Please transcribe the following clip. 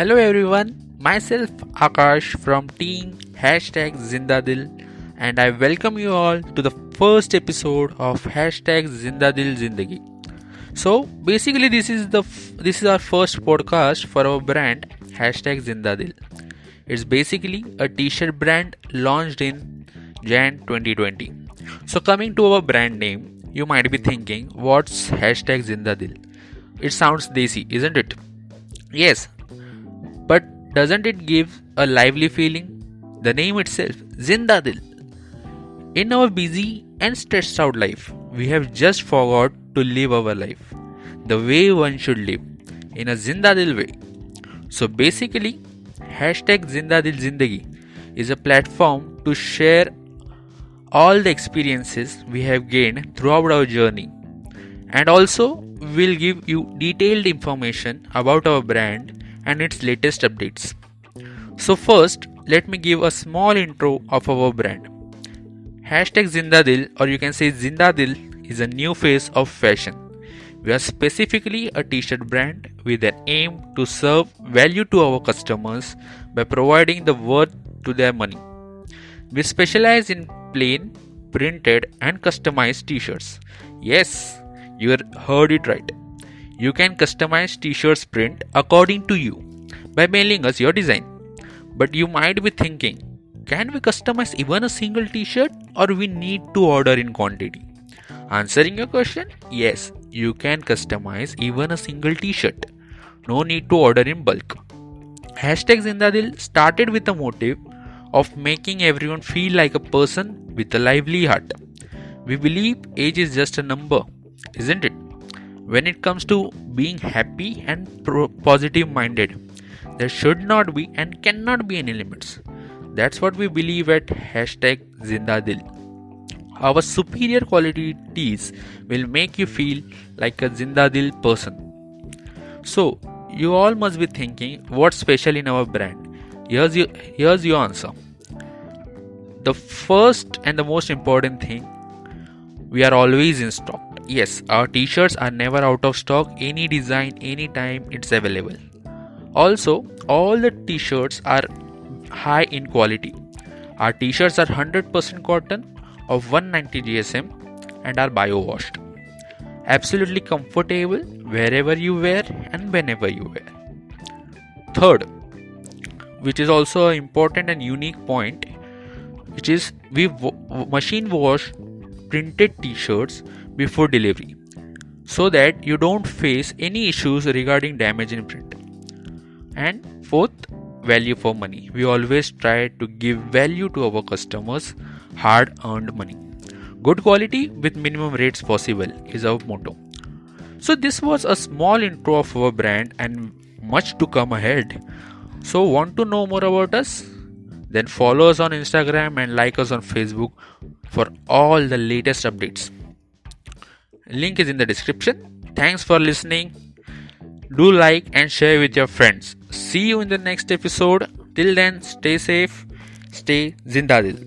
Hello everyone, myself Akash from team hashtag Zindadil and I welcome you all to the first episode of hashtag Zindadil Zindagi. So basically this is the this is our first podcast for our brand hashtag Zindadil. It's basically a t-shirt brand launched in Jan 2020. So coming to our brand name, you might be thinking what's hashtag Zindadil? It sounds desi, isn't it? Yes, but doesn't it give a lively feeling? The name itself, Zindadil. In our busy and stressed out life, we have just forgot to live our life the way one should live in a Zindadil way. So basically, hashtag Zindadil Zindagi is a platform to share all the experiences we have gained throughout our journey and also we'll give you detailed information about our brand and its latest updates. So, first, let me give a small intro of our brand. Hashtag Zindadil, or you can say Zindadil, is a new face of fashion. We are specifically a t shirt brand with an aim to serve value to our customers by providing the worth to their money. We specialize in plain, printed, and customized t shirts. Yes, you heard it right. You can customize t-shirts print according to you by mailing us your design. But you might be thinking, can we customize even a single t-shirt or we need to order in quantity? Answering your question, yes, you can customize even a single t-shirt. No need to order in bulk. Hashtag Zindadil started with the motive of making everyone feel like a person with a lively heart. We believe age is just a number, isn't it? When it comes to being happy and pro- positive minded there should not be and cannot be any limits. That's what we believe at hashtag zindadil our superior qualities will make you feel like a zindadil person. So you all must be thinking what's special in our brand? Here's your, here's your answer. The first and the most important thing we are always in stock yes, our t shirts are never out of stock, any design, anytime it's available. Also, all the t shirts are high in quality. Our t shirts are 100% cotton of 190 GSM and are bio washed. Absolutely comfortable wherever you wear and whenever you wear. Third, which is also an important and unique point, which is we machine wash printed t shirts before delivery so that you don't face any issues regarding damage in print. And fourth, value for money. We always try to give value to our customers, hard earned money. Good quality with minimum rates possible is our motto. So, this was a small intro of our brand and much to come ahead. So, want to know more about us? Then follow us on Instagram and like us on Facebook for all the latest updates. Link is in the description. Thanks for listening. Do like and share with your friends. See you in the next episode. Till then, stay safe, stay Zindadil.